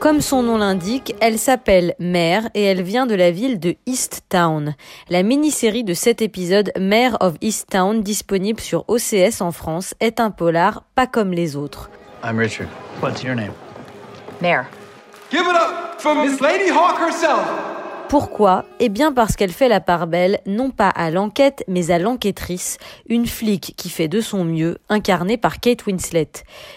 Comme son nom l'indique, elle s'appelle Mare et elle vient de la ville de East Town. La mini-série de cet épisode Mare of East Town, disponible sur OCS en France, est un polar pas comme les autres. I'm Richard. What's your name? Mare. Give it up for Miss Lady Hawk herself. Pourquoi Eh bien parce qu'elle fait la part belle, non pas à l'enquête, mais à l'enquêtrice, une flic qui fait de son mieux, incarnée par Kate Winslet.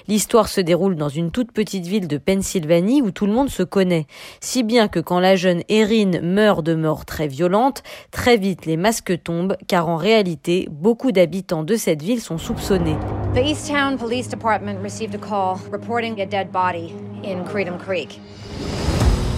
L'histoire se déroule dans une toute petite ville de Pennsylvanie où tout le monde se connaît, si bien que quand la jeune Erin meurt de mort très violente, très vite les masques tombent, car en réalité, beaucoup d'habitants de cette ville sont soupçonnés. The Easttown Police Department received a call reporting a dead body in Freedom Creek.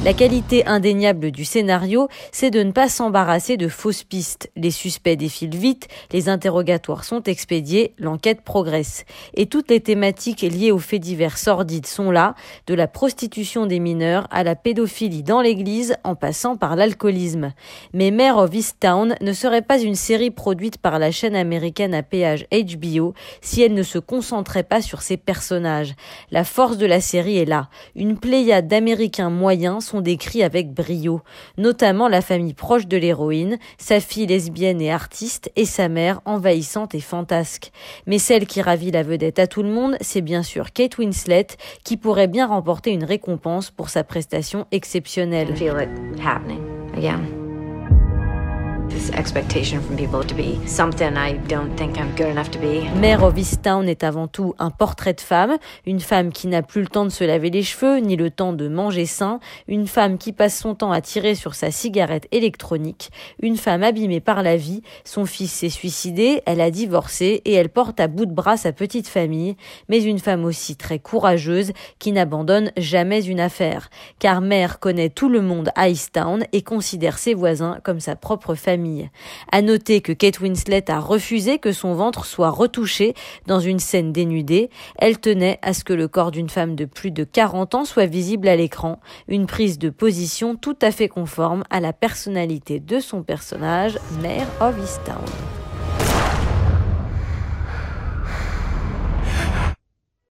La qualité indéniable du scénario, c'est de ne pas s'embarrasser de fausses pistes. Les suspects défilent vite, les interrogatoires sont expédiés, l'enquête progresse. Et toutes les thématiques liées aux faits divers sordides sont là, de la prostitution des mineurs à la pédophilie dans l'église en passant par l'alcoolisme. Mais Mare of Easttown ne serait pas une série produite par la chaîne américaine à péage HBO si elle ne se concentrait pas sur ses personnages. La force de la série est là. Une pléiade d'Américains moyens sont décrits avec brio, notamment la famille proche de l'héroïne, sa fille lesbienne et artiste, et sa mère envahissante et fantasque. Mais celle qui ravit la vedette à tout le monde, c'est bien sûr Kate Winslet, qui pourrait bien remporter une récompense pour sa prestation exceptionnelle. This expectation from people to be something I don't think I'm good enough to be. Of Easttown est avant tout un portrait de femme, une femme qui n'a plus le temps de se laver les cheveux, ni le temps de manger sain, une femme qui passe son temps à tirer sur sa cigarette électronique, une femme abîmée par la vie, son fils s'est suicidé, elle a divorcé et elle porte à bout de bras sa petite famille, mais une femme aussi très courageuse qui n'abandonne jamais une affaire, car Mare connaît tout le monde à Easttown et considère ses voisins comme sa propre famille. À noter que Kate Winslet a refusé que son ventre soit retouché dans une scène dénudée. Elle tenait à ce que le corps d'une femme de plus de 40 ans soit visible à l'écran, une prise de position tout à fait conforme à la personnalité de son personnage, Mare of Easttown.